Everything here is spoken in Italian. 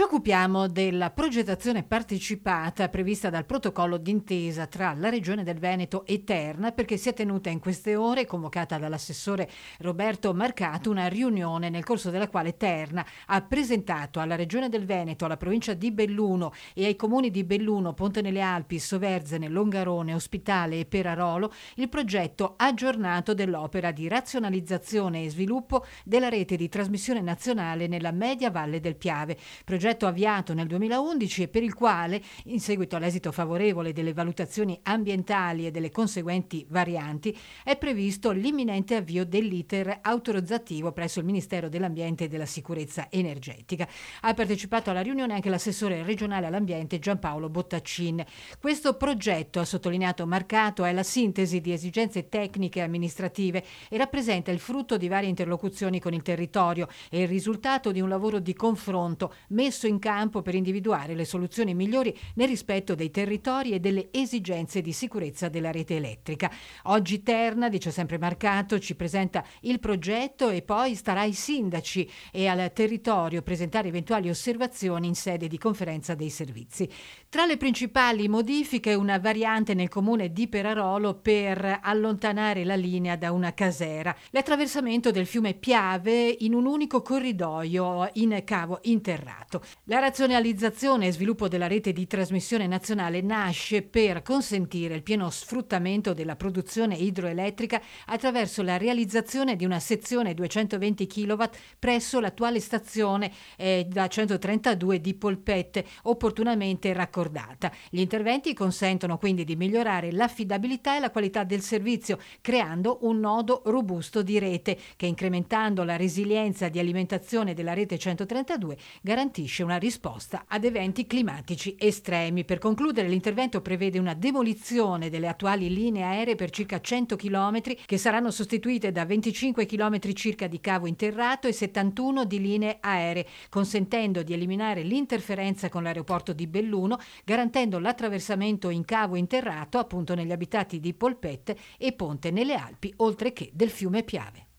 Ci occupiamo della progettazione partecipata prevista dal protocollo d'intesa tra la Regione del Veneto e Terna perché si è tenuta in queste ore, convocata dall'assessore Roberto Marcato, una riunione nel corso della quale Terna ha presentato alla Regione del Veneto, alla provincia di Belluno e ai comuni di Belluno, Ponte nelle Alpi, Soverzene, Longarone, Ospitale e Perarolo il progetto aggiornato dell'opera di razionalizzazione e sviluppo della rete di trasmissione nazionale nella media valle del Piave. Progetto avviato nel 2011 e per il quale, in seguito all'esito favorevole delle valutazioni ambientali e delle conseguenti varianti, è previsto l'imminente avvio dell'iter autorizzativo presso il Ministero dell'Ambiente e della Sicurezza Energetica. Ha partecipato alla riunione anche l'assessore regionale all'ambiente Giampaolo Bottaccin. Questo progetto, ha sottolineato Marcato, è la sintesi di esigenze tecniche e amministrative e rappresenta il frutto di varie interlocuzioni con il territorio e il risultato di un lavoro di confronto messo messo in campo per individuare le soluzioni migliori nel rispetto dei territori e delle esigenze di sicurezza della rete elettrica. Oggi Terna, dice sempre Marcato, ci presenta il progetto e poi starà ai sindaci e al territorio presentare eventuali osservazioni in sede di conferenza dei servizi. Tra le principali modifiche una variante nel comune di Perarolo per allontanare la linea da una casera, l'attraversamento del fiume Piave in un unico corridoio in cavo interrato. La razionalizzazione e sviluppo della rete di trasmissione nazionale nasce per consentire il pieno sfruttamento della produzione idroelettrica attraverso la realizzazione di una sezione 220 kW presso l'attuale stazione eh, da 132 di Polpette, opportunamente raccordata. Gli interventi consentono quindi di migliorare l'affidabilità e la qualità del servizio, creando un nodo robusto di rete che, incrementando la resilienza di alimentazione della rete 132, garantisce garantisce una risposta ad eventi climatici estremi. Per concludere, l'intervento prevede una demolizione delle attuali linee aeree per circa 100 km che saranno sostituite da 25 km circa di cavo interrato e 71 di linee aeree, consentendo di eliminare l'interferenza con l'aeroporto di Belluno, garantendo l'attraversamento in cavo interrato appunto negli abitati di Polpette e Ponte nelle Alpi, oltre che del fiume Piave.